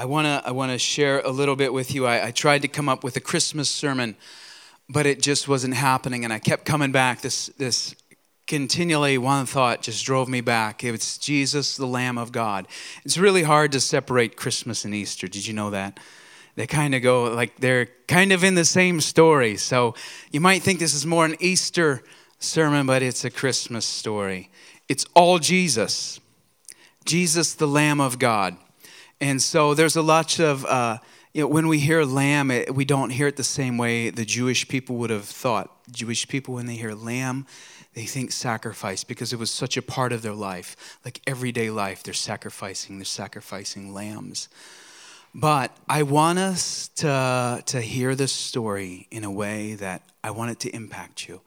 I want to I wanna share a little bit with you. I, I tried to come up with a Christmas sermon, but it just wasn't happening. And I kept coming back. This, this continually one thought just drove me back. It's Jesus, the Lamb of God. It's really hard to separate Christmas and Easter. Did you know that? They kind of go like they're kind of in the same story. So you might think this is more an Easter sermon, but it's a Christmas story. It's all Jesus. Jesus, the Lamb of God. And so there's a lot of, uh, you know, when we hear lamb, it, we don't hear it the same way the Jewish people would have thought. Jewish people, when they hear lamb, they think sacrifice because it was such a part of their life. Like everyday life, they're sacrificing, they're sacrificing lambs. But I want us to, to hear this story in a way that I want it to impact you.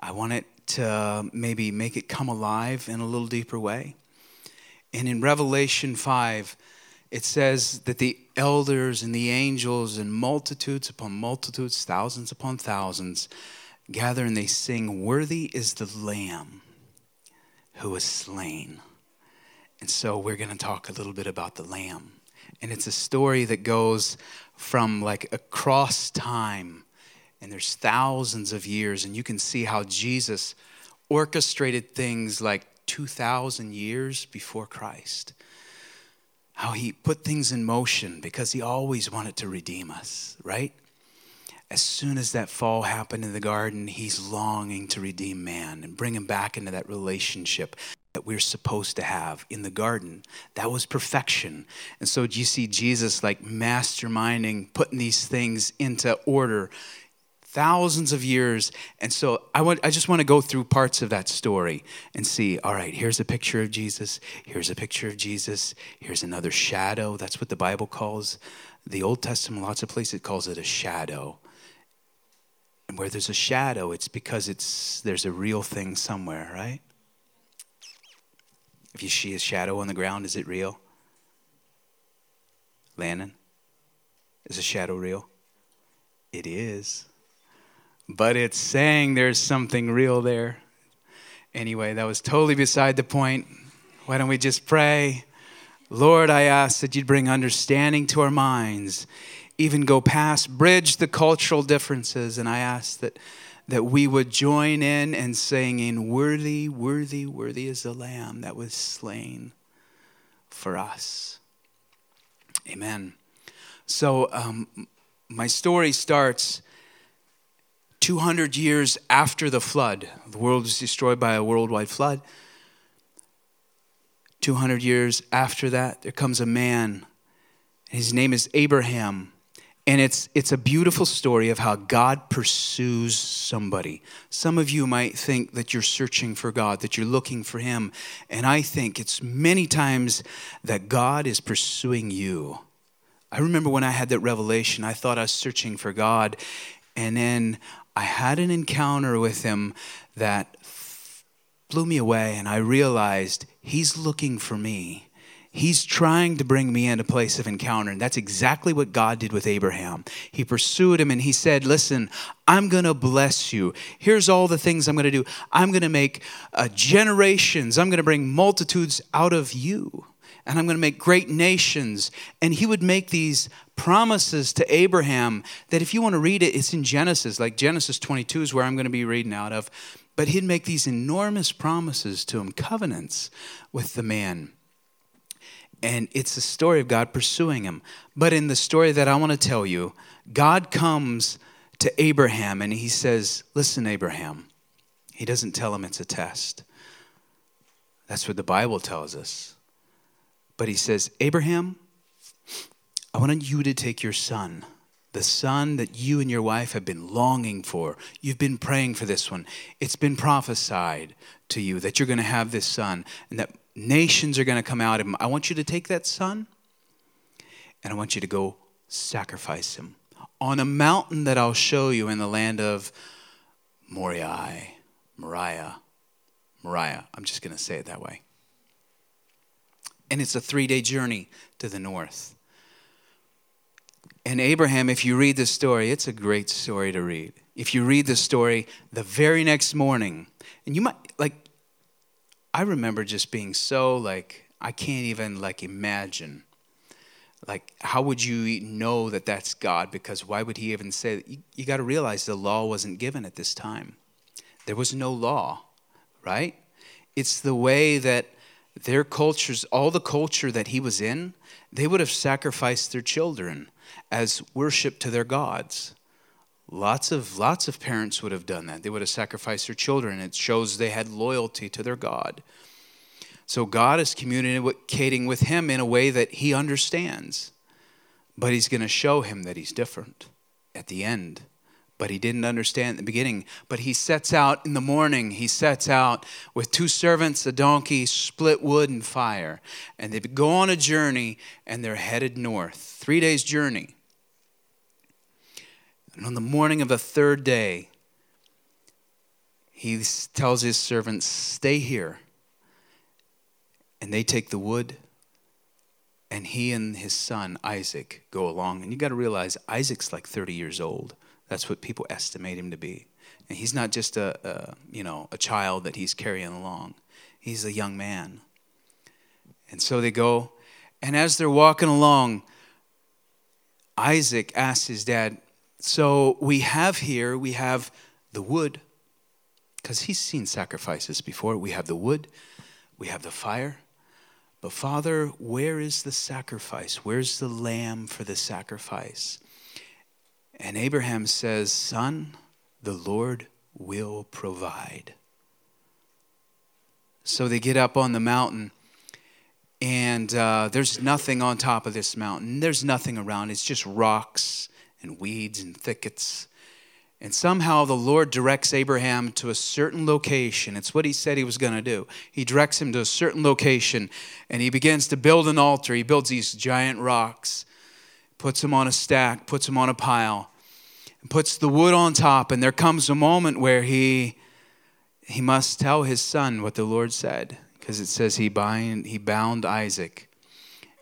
I want it to maybe make it come alive in a little deeper way. And in Revelation 5, it says that the elders and the angels and multitudes upon multitudes, thousands upon thousands, gather and they sing, Worthy is the Lamb who was slain. And so we're going to talk a little bit about the Lamb. And it's a story that goes from like across time, and there's thousands of years, and you can see how Jesus orchestrated things like 2,000 years before Christ. How he put things in motion because he always wanted to redeem us, right? As soon as that fall happened in the garden, he's longing to redeem man and bring him back into that relationship that we're supposed to have in the garden. That was perfection. And so you see Jesus like masterminding, putting these things into order thousands of years. And so I, want, I just want to go through parts of that story and see all right, here's a picture of Jesus. Here's a picture of Jesus. Here's another shadow. That's what the Bible calls the Old Testament, lots of places it calls it a shadow. And where there's a shadow, it's because it's there's a real thing somewhere, right? If you see a shadow on the ground, is it real? Landon? Is a shadow real? It is but it's saying there's something real there. Anyway, that was totally beside the point. Why don't we just pray? Lord, I ask that you'd bring understanding to our minds, even go past, bridge the cultural differences, and I ask that that we would join in and singing, Worthy, worthy, worthy is the Lamb that was slain for us. Amen. So, um, my story starts 200 years after the flood. The world was destroyed by a worldwide flood. 200 years after that, there comes a man. His name is Abraham. And it's, it's a beautiful story of how God pursues somebody. Some of you might think that you're searching for God, that you're looking for Him. And I think it's many times that God is pursuing you. I remember when I had that revelation, I thought I was searching for God. And then I had an encounter with him that blew me away, and I realized he's looking for me. He's trying to bring me in a place of encounter. And that's exactly what God did with Abraham. He pursued him and he said, Listen, I'm going to bless you. Here's all the things I'm going to do. I'm going to make uh, generations, I'm going to bring multitudes out of you and I'm going to make great nations. And he would make these promises to Abraham that if you want to read it, it's in Genesis, like Genesis 22 is where I'm going to be reading out of. But he'd make these enormous promises to him, covenants with the man. And it's the story of God pursuing him. But in the story that I want to tell you, God comes to Abraham and he says, Listen, Abraham. He doesn't tell him it's a test. That's what the Bible tells us. But he says, Abraham, I want you to take your son, the son that you and your wife have been longing for. You've been praying for this one. It's been prophesied to you that you're going to have this son and that nations are going to come out of him. I want you to take that son and I want you to go sacrifice him on a mountain that I'll show you in the land of Moriah. Moriah. Moriah. I'm just going to say it that way and it's a three day journey to the north. And Abraham, if you read the story, it's a great story to read. If you read the story the very next morning, and you might, like, I remember just being so, like, I can't even, like, imagine. like how would you know that that's God? Because why would he even say that? You, you got to realize the law wasn't given at this time. There was no law, right? It's the way that their cultures, all the culture that he was in, they would have sacrificed their children as worship to their gods. Lots of lots of parents would have done that. They would have sacrificed their children. It shows they had loyalty to their God. So God is communicating with him in a way that he understands. But he's going to show him that he's different at the end. But he didn't understand at the beginning. But he sets out in the morning, he sets out with two servants, a donkey, split wood, and fire. And they go on a journey and they're headed north. Three days' journey. And on the morning of the third day, he tells his servants, Stay here. And they take the wood, and he and his son, Isaac, go along. And you got to realize, Isaac's like 30 years old. That's what people estimate him to be. And he's not just a, a you know, a child that he's carrying along, he's a young man. And so they go, and as they're walking along, Isaac asks his dad, so we have here, we have the wood, because he's seen sacrifices before. We have the wood, we have the fire. But Father, where is the sacrifice? Where's the lamb for the sacrifice? And Abraham says, Son, the Lord will provide. So they get up on the mountain, and uh, there's nothing on top of this mountain. There's nothing around. It's just rocks and weeds and thickets. And somehow the Lord directs Abraham to a certain location. It's what he said he was going to do. He directs him to a certain location and he begins to build an altar. He builds these giant rocks, puts them on a stack, puts them on a pile, and puts the wood on top. And there comes a moment where he, he must tell his son what the Lord said because it says he, bind, he bound Isaac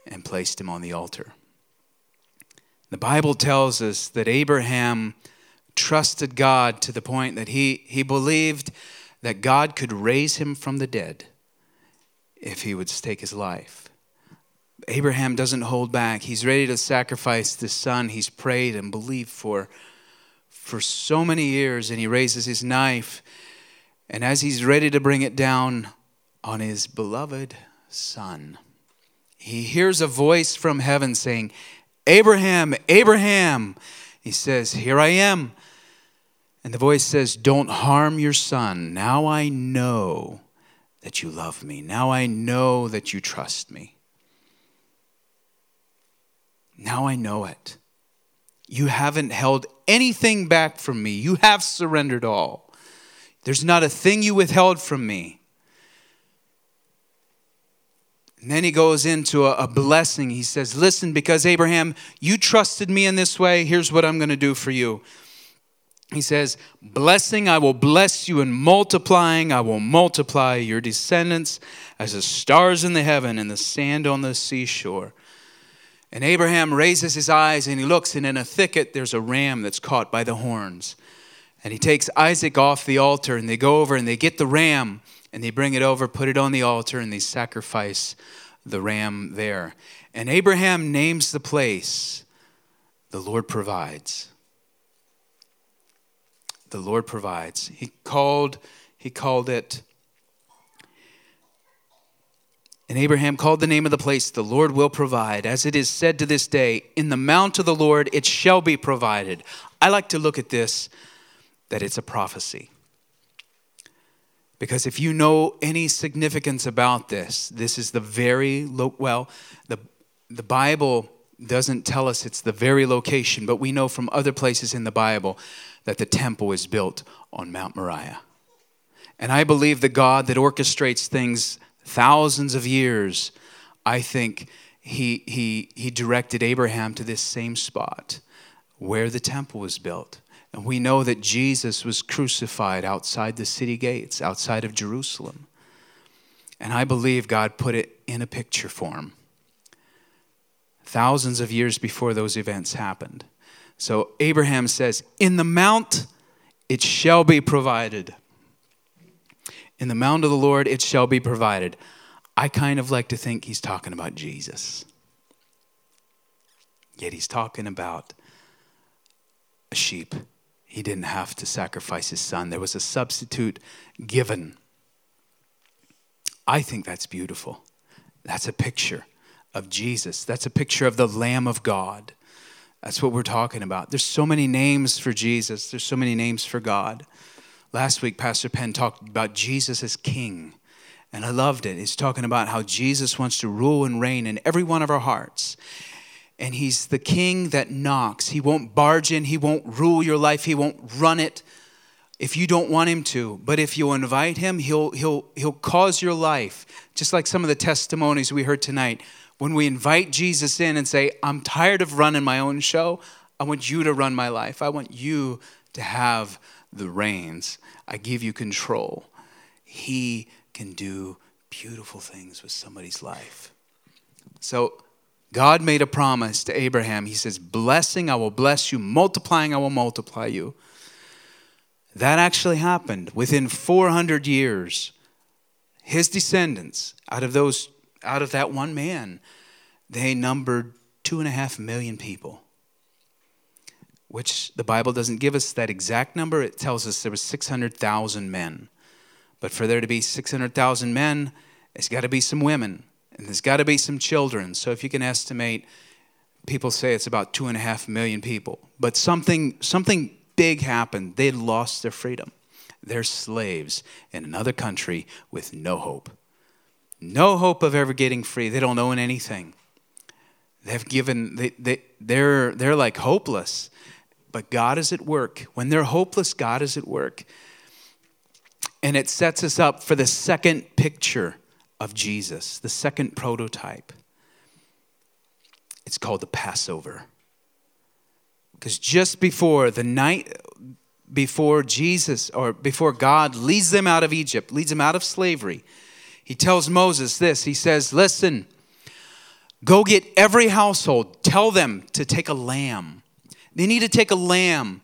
and placed him on the altar. The Bible tells us that Abraham trusted God to the point that he, he believed that God could raise him from the dead if he would take his life. Abraham doesn't hold back. He's ready to sacrifice the son he's prayed and believed for for so many years, and he raises his knife. And as he's ready to bring it down on his beloved son, he hears a voice from heaven saying, Abraham, Abraham. He says, Here I am. And the voice says, Don't harm your son. Now I know that you love me. Now I know that you trust me. Now I know it. You haven't held anything back from me. You have surrendered all. There's not a thing you withheld from me. And then he goes into a, a, blessing. He says, Listen, because Abraham, you trusted me in this way, here's what I'm going to do for you. He says, Blessing, I will bless you, and multiplying, I will multiply your descendants as the stars in the heaven and the sand on the seashore. And Abraham raises his eyes and he looks, and in a thicket there's a ram that's caught by the horns. And he takes Isaac off the altar, and they go over and they get the ram and they bring it over, put it on the altar, and they sacrifice the ram there. And Abraham names the place, the Lord provides. The Lord provides. He called, he called it, and Abraham called the name of the place, the Lord will provide. As it is said to this day, in the mount of the Lord it shall be provided. I like to look at this that it's a prophecy. Because if you know any significance about this, this is the very low, well, the, the Bible doesn't tell us it's the very location, but we know from other places in the Bible that the temple is built on Mount Moriah. And I believe the God that orchestrates things thousands of years, I think he, he, he directed Abraham to this same spot where the temple was built. And we know that Jesus was crucified outside the city gates, outside of Jerusalem. And I believe God put it in a picture form thousands of years before those events happened. So Abraham says, In the mount it shall be provided. In the mount of the Lord it shall be provided. I kind of like to think he's talking about Jesus. Yet he's talking about a sheep. He didn't have to sacrifice his son, there was a substitute given. I think that's beautiful. That's a picture of Jesus, that's a picture of the Lamb of God. That's what we're talking about. There's so many names for Jesus, there's so many names for God. Last week, Pastor Penn talked about Jesus as King, and I loved it. He's talking about how Jesus wants to rule and reign in every one of our hearts. And he's the king that knocks. He won't barge in, he won't rule your life, he won't run it if you don't want him to. But if you invite him, he'll, he'll, he'll cause your life, just like some of the testimonies we heard tonight. When we invite Jesus in and say, I'm tired of running my own show, I want you to run my life. I want you to have the reins. I give you control. He can do beautiful things with somebody's life. So, God made a promise to Abraham. He says, Blessing, I will bless you, multiplying, I will multiply you. That actually happened within 400 years. His descendants, out of those, out of that one man, they numbered two and a half million people which the Bible doesn't give us that exact number. It tells us there were 600,000 men. But for there to be 600,000 men, there's got to be some women, and there's got to be some children. So if you can estimate, people say it's about two and a half million people. But something, something big happened. They lost their freedom. They're slaves in another country with no hope. No hope of ever getting free. They don't own anything. They've given, they, they, they're, they're like hopeless. But God is at work. When they're hopeless, God is at work. And it sets us up for the second picture of Jesus, the second prototype. It's called the Passover. Because just before the night before Jesus or before God leads them out of Egypt, leads them out of slavery, he tells Moses this. He says, Listen, go get every household, tell them to take a lamb they need to take a lamb,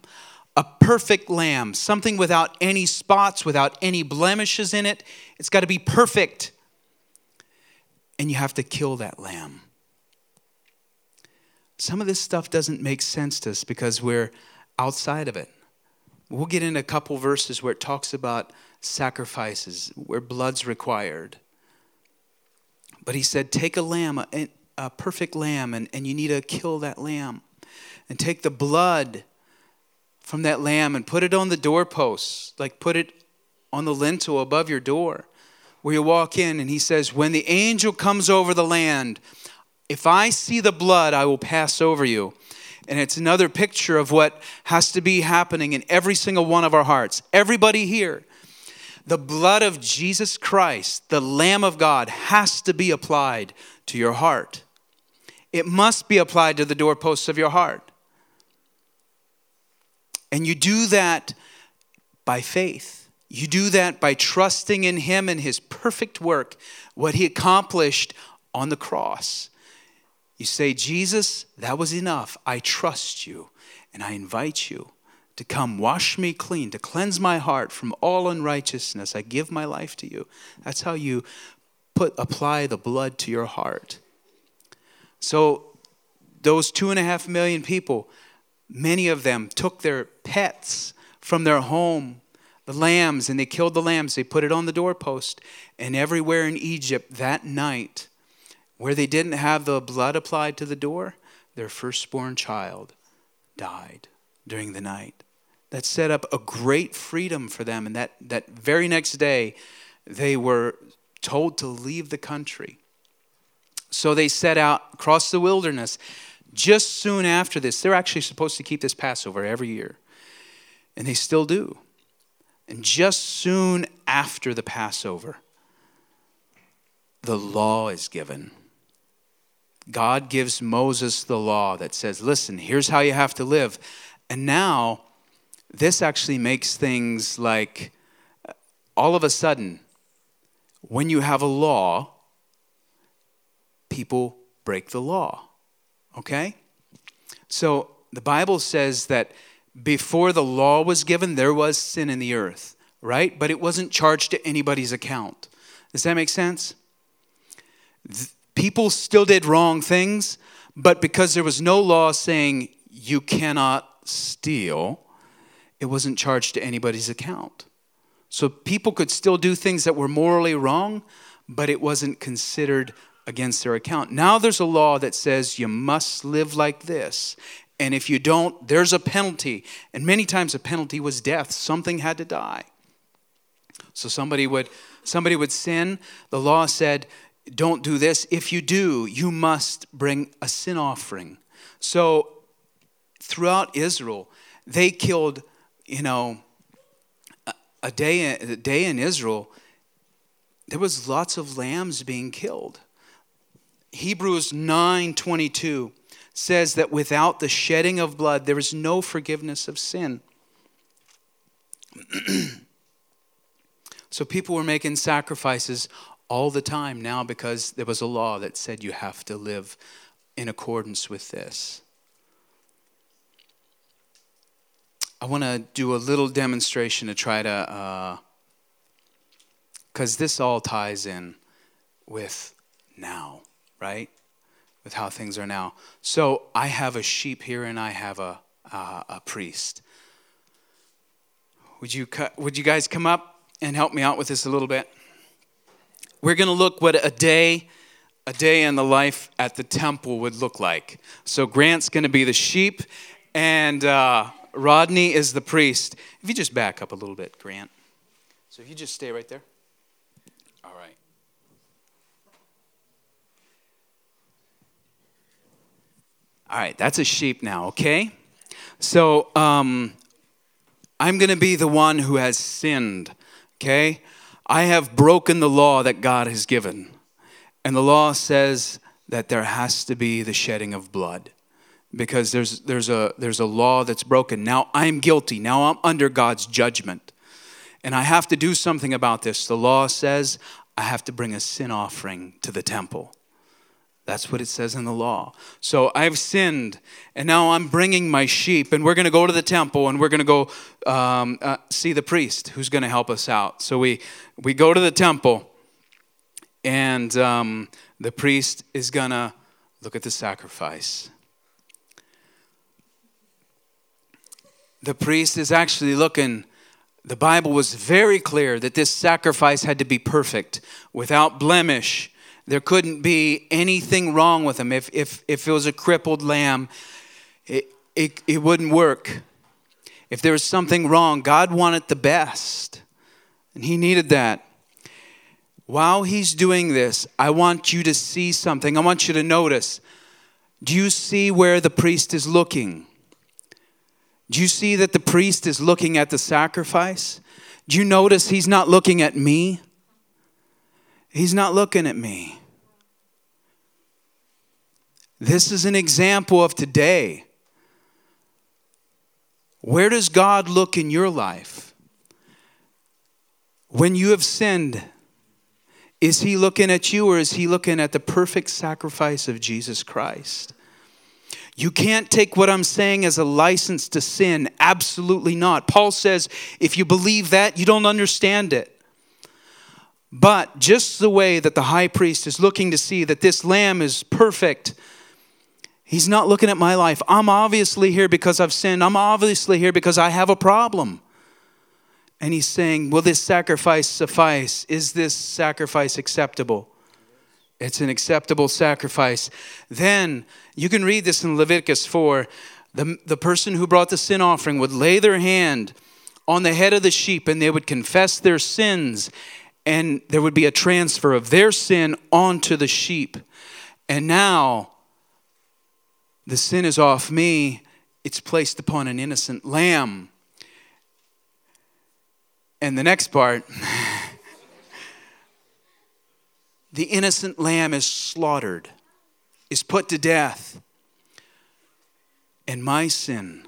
a perfect lamb, something without any spots, without any blemishes in it. It's got to be perfect. And you have to kill that lamb. Some of this stuff doesn't make sense to us because we're outside of it. We'll get in a couple verses where it talks about sacrifices, where blood's required. But he said, Take a lamb, a, a perfect lamb, and, and you need to kill that lamb and take the blood from that lamb and put it on the doorposts, like put it on the lintel above your door where you walk in. And he says, When the angel comes over the land, if I see the blood, I will pass over you. And it's another picture of what has to be happening in every single one of our hearts. Everybody here, the blood of Jesus Christ, the Lamb of God, has to be applied to your heart. It must be applied to the doorposts of your heart. And you do that by faith. You do that by trusting in Him and His perfect work, what He accomplished on the cross. You say, Jesus, that was enough. I trust you, and I invite you to come wash me clean, to cleanse my heart from all unrighteousness. I give my life to you. That's how you put apply the blood to your heart. So those two and a half million people, Many of them took their pets from their home, the lambs, and they killed the lambs. They put it on the doorpost. And everywhere in Egypt that night, where they didn't have the blood applied to the door, their firstborn child died during the night. That set up a great freedom for them. And that, that very next day, they were told to leave the country. So they set out across the wilderness just soon after this, they're actually supposed to keep this Passover every year. And they still do. And just soon after the Passover, the law is given. God gives Moses the law that says, listen, here's how you have to live. And now, this actually makes things like uh, all of a sudden, when you have a law, people break the law. Okay? So the Bible says that before the law was given, there was sin in the earth, right? But it wasn't charged to anybody's account. Does that make sense? People still did wrong things, But because there was no law saying you cannot steal, it wasn't charged to anybody's account. So people could still do things that were morally wrong, but it wasn't considered against their account. Now there's a law that says you must live like this. And if you don't, there's a penalty. And many times the penalty was death. Something had to die. So somebody would somebody would sin. The law said, don't do this. If you do, you must bring a sin offering. So throughout Israel, they killed, you know, a day, a day in Israel, there was lots of lambs being killed. Hebrews 9:22 says that without the shedding of blood there is no forgiveness of sin. so people were making sacrifices all the time now because there was a law that said you have to live in accordance with this. I want to do a little demonstration to try to, because uh, this all ties in with now, right? With how things are now. So I have a sheep here and I have a, uh, a priest. Would you, would you guys come up and help me out with this a little bit? We're going to look what a day a day in the life at the temple would look like. So Grant's going to be the sheep, and uh, Rodney is the priest. If you just back up a little bit, Grant. So if you just stay right there. All right, that's a sheep now, okay? So um, I'm going to be the one who has sinned, okay? I have broken the law that God has given. And the law says that there has to be the shedding of blood because there's, there's, a, there's a law that's broken. Now I'm guilty. Now I'm under God's judgment. And I have to do something about this. The law says I have to bring a sin offering to the temple. That's what it says in the law. So I've sinned, and now I'm bringing my sheep, and we're going to go to the temple, and we're going to go um, uh, see the priest who's going to help us out. So we we go to the temple, and um, the priest is going to look at the sacrifice. the priest is actually looking. The Bible was very clear that this sacrifice had to be perfect, without blemish. There couldn't be anything wrong with him. If, if, if it was a crippled lamb, it, it, it wouldn't work. If there was something wrong, God wanted the best, and He needed that. While He's doing this, I want you to see something. I want you to notice. Do you see where the priest is looking? Do you see that the priest is looking at the sacrifice? Do you notice he's not looking at me? He's not looking at me. This is an example of today. Where does God look in your life? When you have sinned, is he looking at you or is he looking at the perfect sacrifice of Jesus Christ? You can't take what I'm saying as a license to sin. Absolutely not. Paul says if you believe that, you don't understand it. But just the way that the high priest is looking to see that this lamb is perfect, he's not looking at my life. I'm obviously here because I've sinned. I'm obviously here because I have a problem. And he's saying, Will this sacrifice suffice? Is this sacrifice acceptable? It's an acceptable sacrifice. Then you can read this in Leviticus 4. The, the person who brought the sin offering would lay their hand on the head of the sheep and they would confess their sins, and there would be a transfer of their sin onto the sheep. And now the sin is off me, it's placed upon an innocent lamb. And the next part the innocent lamb is slaughtered, is put to death, and my sin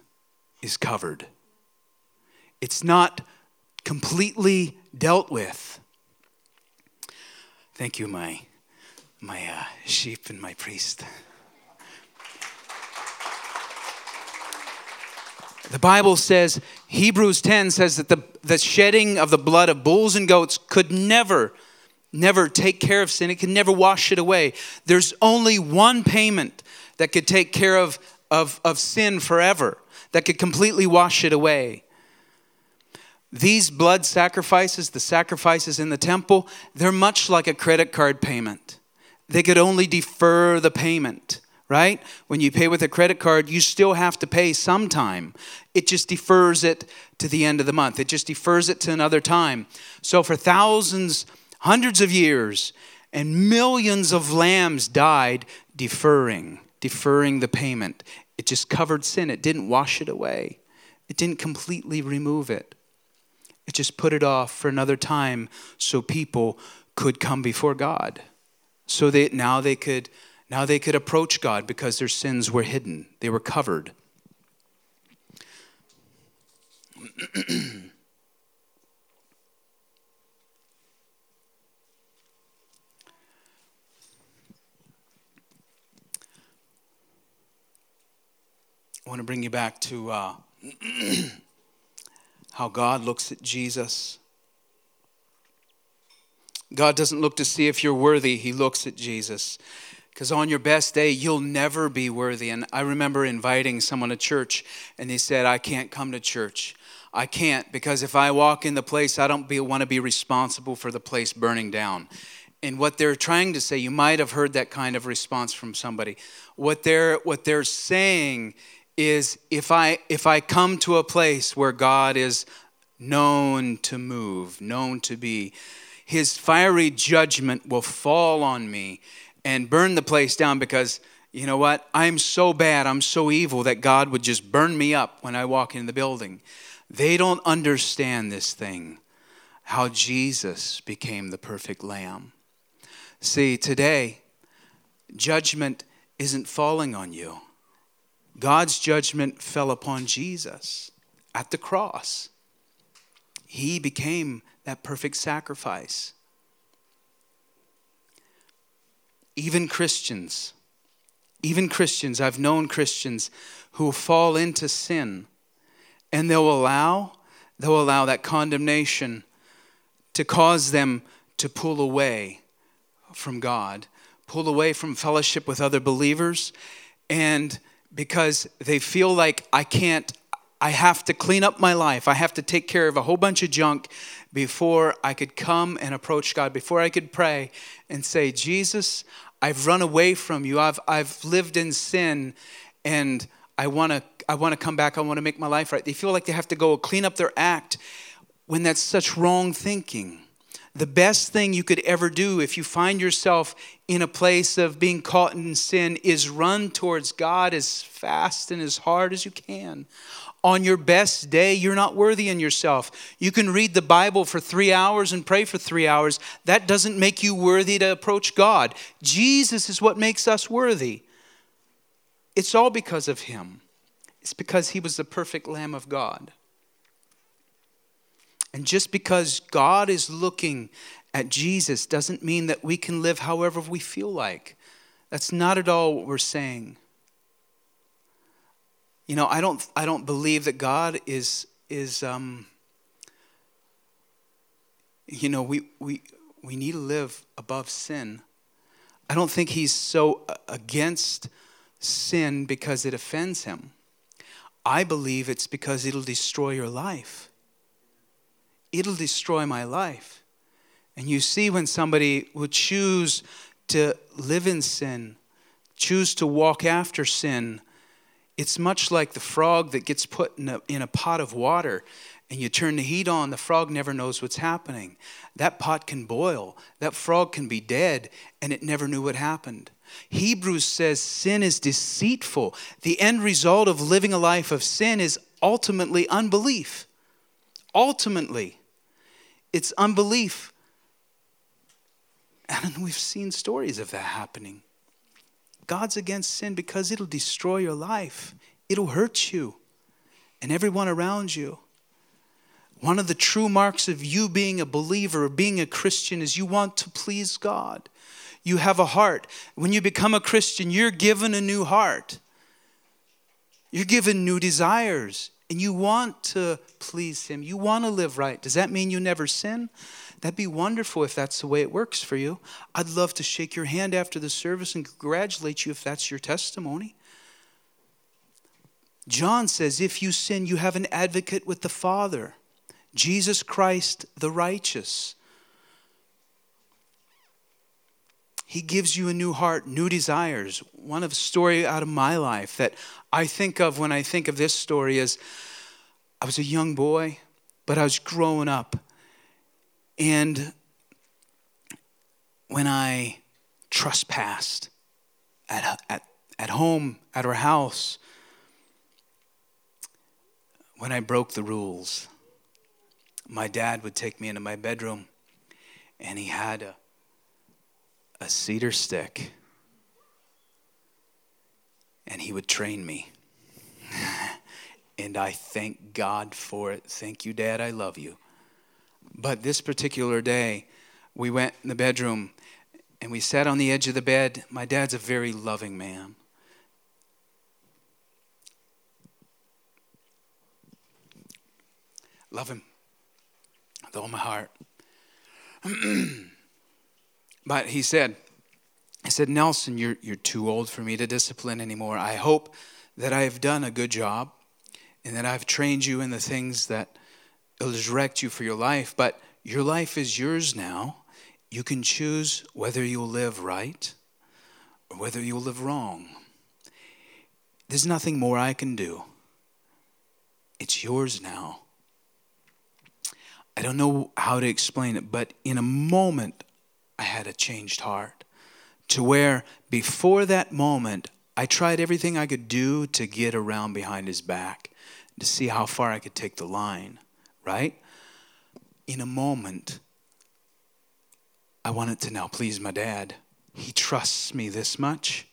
is covered. It's not completely dealt with. Thank you, my, my uh, sheep and my priest. The Bible says, Hebrews 10 says that the, the shedding of the blood of bulls and goats could never never take care of sin, it can never wash it away. There's only one payment that could take care of, of, of sin forever, that could completely wash it away. These blood sacrifices, the sacrifices in the temple, they're much like a credit card payment. They could only defer the payment, right? When you pay with a credit card, you still have to pay sometime. It just defers it to the end of the month, it just defers it to another time. So for thousands, hundreds of years, and millions of lambs died deferring, deferring the payment. It just covered sin, it didn't wash it away, it didn't completely remove it. It just put it off for another time so people could come before God. So that now they could now they could approach God because their sins were hidden. They were covered. I want to bring you back to uh, how God looks at Jesus. God doesn't look to see if you're worthy, He looks at Jesus. Because on your best day, you'll never be worthy. And I remember inviting someone to church, and he said, I can't come to church. I can't because if I walk in the place, I don't want to be responsible for the place burning down. And what they're trying to say, you might have heard that kind of response from somebody. What they're, what they're saying is if I if I come to a place where God is known to move, known to be, his fiery judgment will fall on me and burn the place down because you know what? I'm so bad, I'm so evil that God would just burn me up when I walk in the building. They don't understand this thing, how Jesus became the perfect lamb. See, today, judgment isn't falling on you. God's judgment fell upon Jesus at the cross. He became that perfect sacrifice. Even Christians, even Christians, I've known Christians who fall into sin and they'll allow they'll allow that condemnation to cause them to pull away from God, pull away from fellowship with other believers and because they feel like I can't, I have to clean up my life. I have to take care of a whole bunch of junk before I could come and approach God, before I could pray and say, Jesus, I've run away from you. I've, I've lived in sin and I want to I want to come back. I want to make my life right. They feel like they have to go clean up their act when that's such wrong thinking the best thing you could ever do if you find yourself in a place of being caught in sin is run towards God as fast and as hard as you can. On your best day, you're not worthy in yourself. You can read the Bible for three hours and pray for three hours. That doesn't make you worthy to approach God. Jesus is what makes us worthy. It's all because of Him, it's because He was the perfect Lamb of God. And just because God is looking at Jesus doesn't mean that we can live however we feel like. That's not at all what we're saying. You know, I don't, I don't believe that God is, is um, you know, we, we, we need to live above sin. I don't think he's so against sin because it offends him. I believe it's because it'll destroy your life it'll destroy my life. And you see, when somebody will choose to live in sin, choose to walk after sin, it's much like the frog that gets put in a, in a pot of water and you turn the heat on, the frog never knows what's happening. That pot can boil, that frog can be dead, and it never knew what happened. Hebrews says sin is deceitful. The end result of living a life of sin is ultimately unbelief. Ultimately it's unbelief. And we've seen stories of that happening. God's against sin because it'll destroy your life, it'll hurt you and everyone around you. One of the true marks of you being a believer or being a Christian is you want to please God. You have a heart. When you become a Christian, you're given a new heart. You're given new desires. And you want to please Him, you want to live right, does that mean you never sin? That'd be wonderful if that's the way it works for you. I'd love to shake your hand after the service and congratulate you if that's your testimony. John says, if you sin, you have an advocate with the Father, Jesus Christ the righteous. He gives you a new heart, new desires. One of the story out of my life that I think of when I think of this story is I was a young boy, but I was growing up. And when I trespassed at, at, at home, at our house, when I broke the rules, my dad would take me into my bedroom and he had a, a cedar stick and he would train me. and I thank God for it. Thank you, Dad. I love you. But this particular day, we went in the bedroom and we sat on the edge of the bed. My dad's a very loving man. Love him with all my heart. but he said, I said, Nelson, you're, you're too old for me to discipline anymore. I hope that I have done a good job and that I've trained you in the things that will direct you for your life. But your life is yours now. You can choose whether you'll live right or whether you'll live wrong. There's nothing more I can do. It's yours now. I don't know how to explain it, but in a moment, I had a changed heart to where before that moment, I tried everything I could do to get around behind his back to see how far I could take the line, right? In a moment, I wanted to now please my dad. He trusts me this much.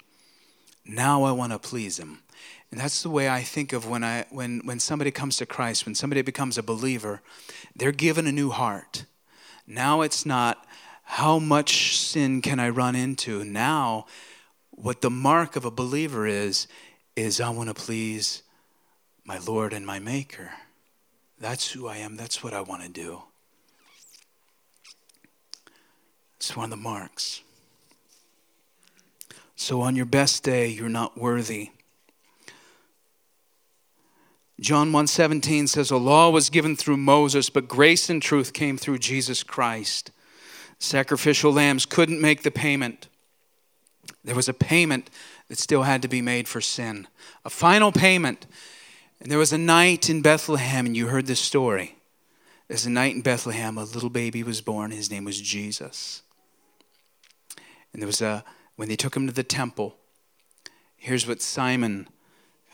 Now I want to please him. And that's the way I think of when, I, when, when somebody comes to Christ, when somebody becomes a believer, they're given a new heart. Now it's not how much sin can I run into? Now, what the mark of a believer is, is I want to please my Lord and my Maker. That's who I am. That's what I want to do. It's one of the marks. So, on your best day, you're not worthy John 1:17 says a law was given through Moses but grace and truth came through Jesus Christ. Sacrificial lambs couldn't make the payment. There was a payment that still had to be made for sin. A final payment. And there was a night in Bethlehem and you heard this story. There's a night in Bethlehem a little baby was born his name was Jesus. And there was a when they took him to the temple here's what Simon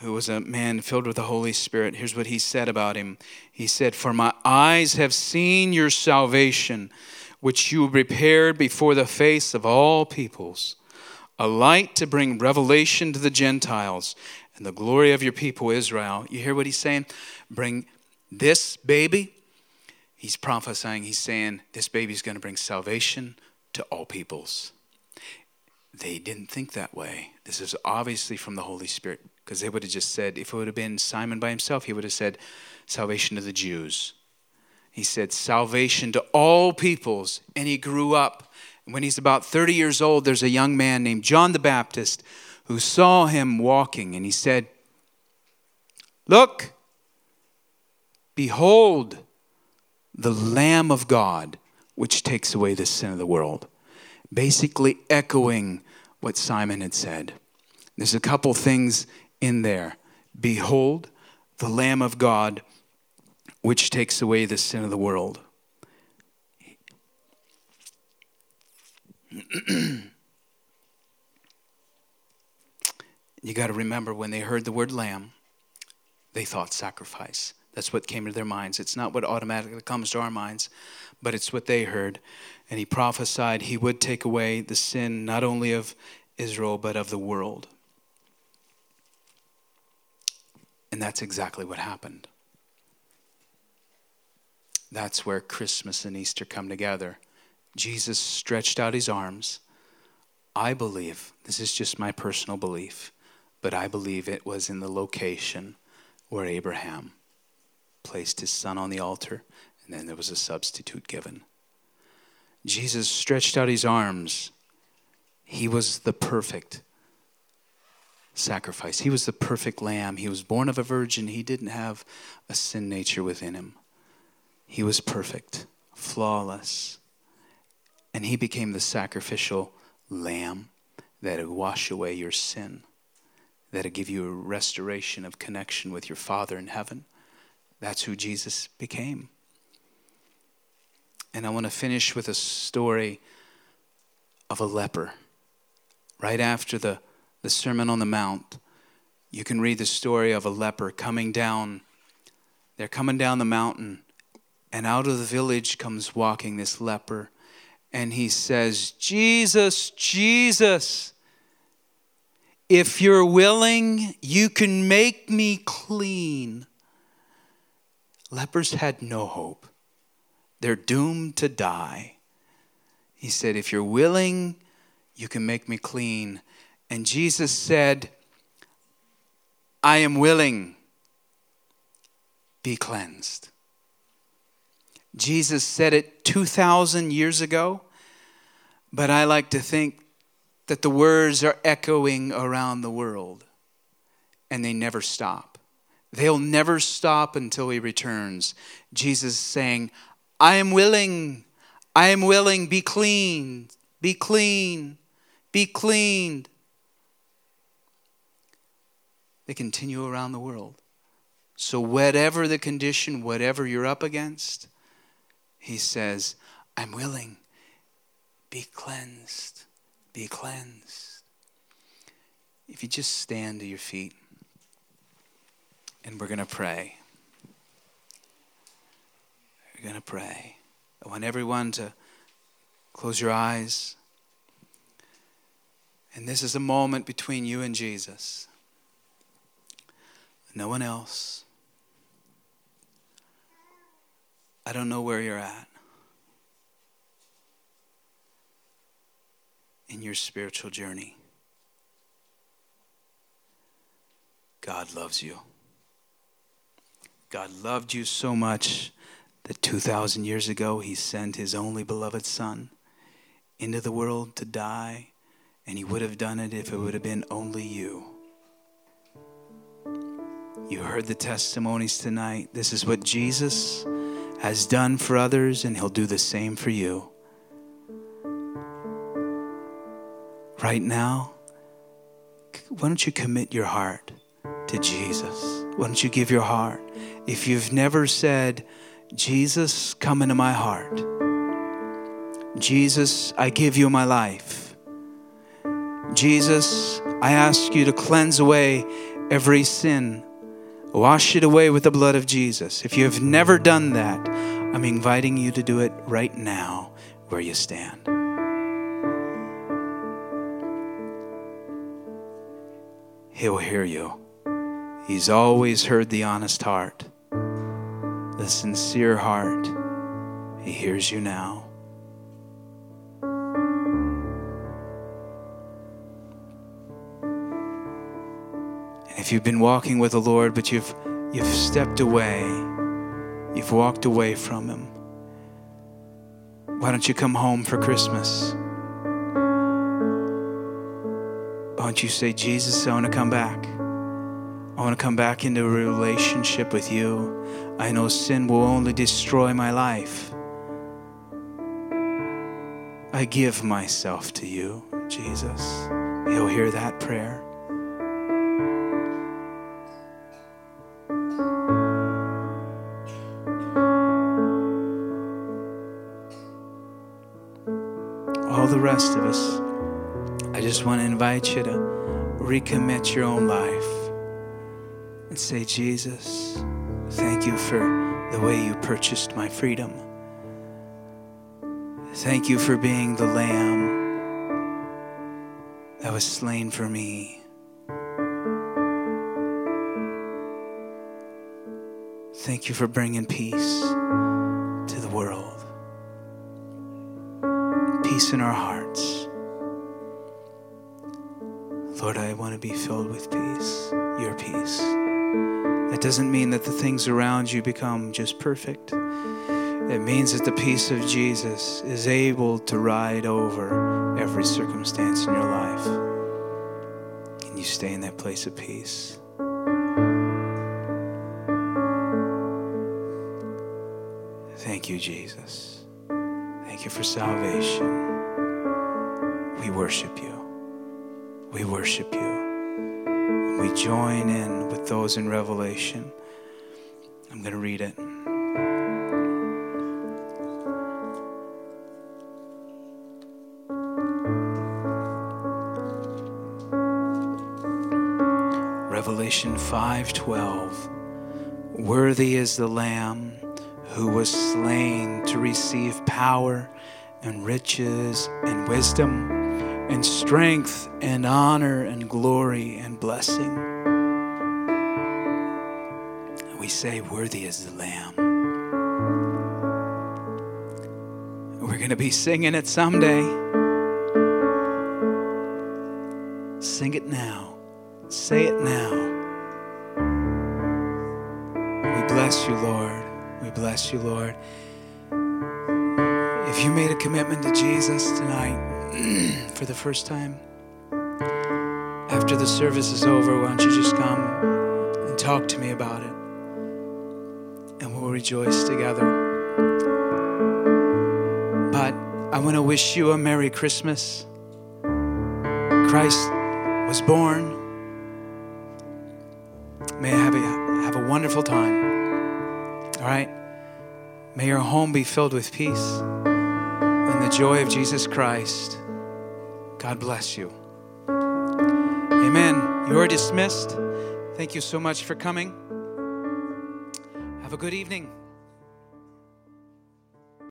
who was a man filled with the Holy Spirit, here's what he said about him. He said, For my eyes have seen your salvation, which you prepared before the face of all peoples, a light to bring revelation to the Gentiles and the glory of your people Israel. You hear what he's saying? Bring this baby. He's prophesying, he's saying, This baby's going to bring salvation to all peoples. They didn't think that way. This is obviously from the Holy Spirit because they would have just said, if it would have been Simon by himself, he would have said, salvation to the Jews. He said, salvation to all peoples. And he grew up. when he's about 30 years old, there's a young man named John the Baptist who saw him walking, and he said, Look, behold, the Lamb of God, which takes away the sin of the world. Basically, echoing what Simon had said. There's a couple things in there Behold, the Lamb of God, which takes away the sin of the world. you got to remember when they heard the word lamb, they thought sacrifice. That's what came to their minds. It's not what automatically comes to our minds, but it's what they heard. And he prophesied he would take away the sin not only of Israel, but of the world. And that's exactly what happened. That's where Christmas and Easter come together. Jesus stretched out his arms. I believe, this is just my personal belief, but I believe it was in the location where Abraham placed his son on the altar, and then there was a substitute given. Jesus stretched out his arms. He was the perfect sacrifice. He was the perfect lamb. He was born of a virgin. He didn't have a sin nature within him. He was perfect, flawless. And he became the sacrificial lamb that would wash away your sin, that would give you a restoration of connection with your Father in heaven. That's who Jesus became. And I want to finish with a story of a leper. Right after the, the Sermon on the Mount, you can read the story of a leper coming down. They're coming down the mountain, and out of the village comes walking this leper. And he says, Jesus, Jesus, if you're willing, you can make me clean. Lepers had no hope. They're doomed to die. He said, If you're willing, you can make me clean. And Jesus said, I am willing. Be cleansed. Jesus said it 2,000 years ago, but I like to think that the words are echoing around the world and they never stop. They'll never stop until he returns. Jesus saying, I am willing, I am willing, be clean, be clean, be cleaned. They continue around the world. So, whatever the condition, whatever you're up against, he says, I'm willing. Be cleansed. Be cleansed. If you just stand to your feet and we're going to pray. We're going to pray. I want everyone to close your eyes. And this is a moment between you and Jesus. No one else. I don't know where you're at in your spiritual journey. God loves you. God loved you so much that 2,000 years ago he sent his only beloved Son into the world to die, and he would have done it if it would have been only you. You heard the testimonies tonight. This is what Jesus has done for others, and he'll do the same for you. Right now, why don't you commit your heart to Jesus? Why don't you give your heart? If you've never said, Jesus, come into my heart. Jesus, I give you my life. Jesus, I ask you to cleanse away every sin. Wash it away with the blood of Jesus. If you have never done that, I'm inviting you to do it right now where you stand. He'll hear you. He's always heard the honest heart, the sincere heart. He hears you now. If you've been walking with the Lord, but you've you've stepped away, you've walked away from him. Why don't you come home for Christmas? Why don't you say, Jesus, I want to come back. I want to come back into a relationship with you. I know sin will only destroy my life. I give myself to you, Jesus. You'll hear that prayer. The rest of us, I just want to invite you to recommit your own life and say, Jesus, thank you for the way you purchased my freedom. Thank you for being the lamb that was slain for me. Thank you for bringing peace to the world, peace in our hearts. Lord, I want to be filled with peace, your peace, that doesn't mean that the things around you become just perfect. It means that the peace of Jesus is able to ride over every circumstance in your life. And you stay in that place of peace. Thank you, Jesus. Thank you for salvation. We worship you. We worship you. We join in with those in Revelation. I'm going to read it. Revelation 5:12 Worthy is the lamb who was slain to receive power and riches and wisdom and strength and honor and glory and blessing. We say, Worthy is the Lamb. We're going to be singing it someday. Sing it now. Say it now. We bless you, Lord. We bless you, Lord. If you made a commitment to Jesus tonight for the first time, after the service is over, why don't you just come and talk to me about it? And we'll rejoice together. But I want to wish you a Merry Christmas. Christ was born. May I have a, have a wonderful time. Right? May your home be filled with peace and the joy of Jesus Christ. God bless you. Amen. You are dismissed. Thank you so much for coming. Have a good evening.